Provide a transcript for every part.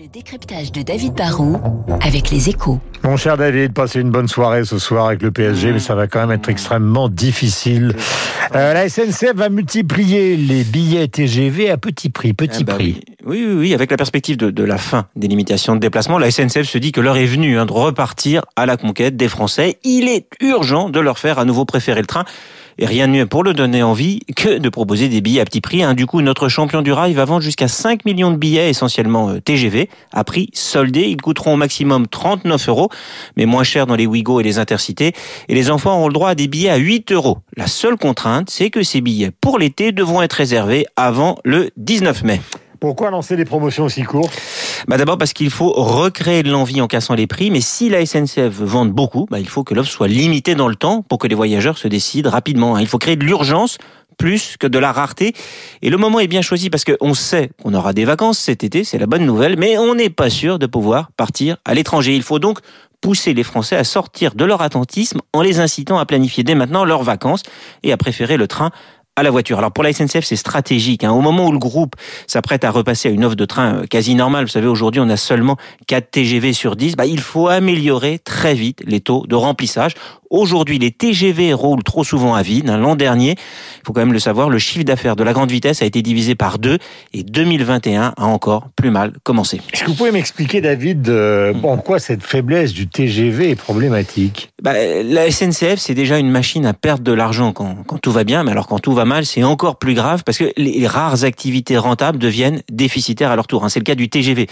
Le décryptage de David Barrault avec les échos. Mon cher David, passez une bonne soirée ce soir avec le PSG, mais ça va quand même être extrêmement difficile. Euh, la SNCF va multiplier les billets TGV à petit prix, petit Ah bah prix. oui. Oui, oui, oui, avec la perspective de, de la fin des limitations de déplacement, la SNCF se dit que l'heure est venue hein, de repartir à la conquête des Français. Il est urgent de leur faire à nouveau préférer le train. Et rien de mieux pour le donner envie que de proposer des billets à petit prix. hein. Du coup, notre champion du rail va vendre jusqu'à 5 millions de billets, essentiellement euh, TGV, à prix soldé. Ils coûteront au maximum 39 euros, mais moins cher dans les Ouigo et les Intercités. Et les enfants auront le droit à des billets à 8 euros. La seule contrainte, c'est que ces billets pour l'été devront être réservés avant le 19 mai. Pourquoi lancer des promotions aussi courtes Bah d'abord parce qu'il faut recréer de l'envie en cassant les prix, mais si la SNCF veut vendre beaucoup, bah il faut que l'offre soit limitée dans le temps pour que les voyageurs se décident rapidement. hein. Il faut créer de l'urgence plus que de la rareté. Et le moment est bien choisi parce qu'on sait qu'on aura des vacances cet été, c'est la bonne nouvelle, mais on n'est pas sûr de pouvoir partir à l'étranger. Il faut donc pousser les Français à sortir de leur attentisme en les incitant à planifier dès maintenant leurs vacances et à préférer le train à la voiture. Alors pour la SNCF, c'est stratégique. hein. Au moment où le groupe s'apprête à repasser à une offre de train euh, quasi normale, vous savez, aujourd'hui on a seulement 4 TGV sur 10, bah, il faut améliorer très vite les taux de remplissage. Aujourd'hui, les TGV roulent trop souvent à vide. hein. L'an dernier, il faut quand même le savoir, le chiffre d'affaires de la grande vitesse a été divisé par deux et 2021 a encore plus mal commencé. Est-ce que vous pouvez m'expliquer, David, euh, en quoi cette faiblesse du TGV est problématique? Bah, la SNCF, c'est déjà une machine à perdre de l'argent quand, tout va bien, mais alors quand tout va mal, c'est encore plus grave parce que les, rares activités rentables deviennent déficitaires à leur tour. hein. C'est le cas du TGV.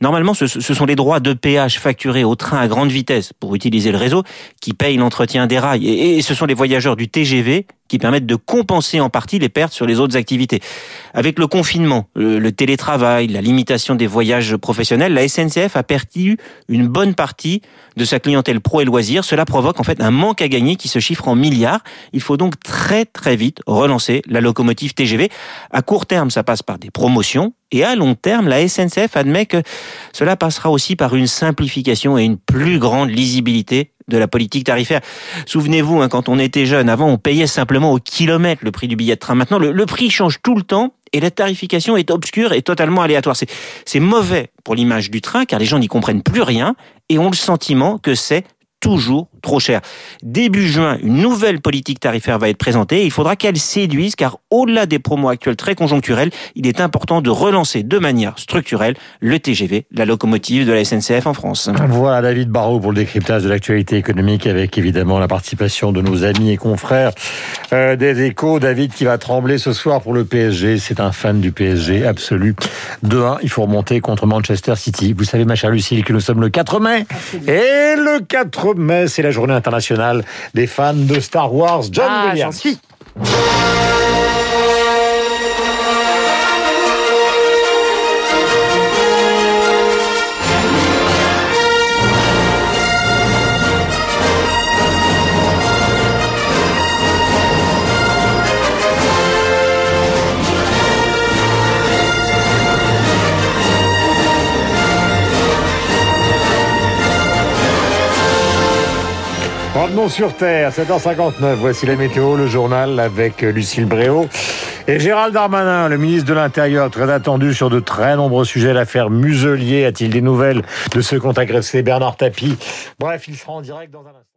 Normalement, ce, sont les droits de péage facturés au train à grande vitesse pour utiliser le réseau qui payent l'entretien des rails. Et ce sont les voyageurs du TGV qui permettent de compenser en partie les pertes sur les autres activités. Avec le confinement, le, télétravail, la limitation des voyages professionnels, la SNCF a perdu une bonne partie de sa clientèle pro et loisirs. Cela provoque en fait un manque à gagner qui se chiffre en milliards. Il faut donc très très vite relancer la locomotive TGV. À court terme, ça passe par des promotions. Et à long terme, la SNCF admet que cela passera aussi par une simplification et une plus grande lisibilité de la politique tarifaire. Souvenez-vous, hein, quand on était jeune, avant on payait simplement au kilomètre le prix du billet de train. Maintenant, le, prix change tout le temps et la tarification est obscure et totalement aléatoire. C'est mauvais pour l'image du train car les gens n'y comprennent plus rien et ont le sentiment que c'est toujours trop cher. Début juin, une nouvelle politique tarifaire va être présentée. Il faudra qu'elle séduise car au-delà des promos actuels très conjoncturels, il est important de relancer de manière structurelle le TGV, la locomotive de la SNCF en France. Voilà David Barrault pour le décryptage de l'actualité économique avec évidemment la participation de nos amis et confrères euh, des échos. David qui va trembler ce soir pour le PSG. C'est un fan du PSG absolu. 2-1, il faut remonter contre Manchester City. Vous savez ma chère Lucille que nous sommes le 4 mai. Et le 4 mai, c'est la journée internationale des fans de Star Wars. John Ah, Williams. Revenons sur Terre, 7h59. Voici la météo, le journal avec Lucille Bréau. Et Gérald Darmanin, le ministre de l'Intérieur, très attendu sur de très nombreux sujets. L'affaire Muselier, a-t-il des nouvelles de ceux qu'ont agressé Bernard Tapie? Bref, il sera en direct dans un instant.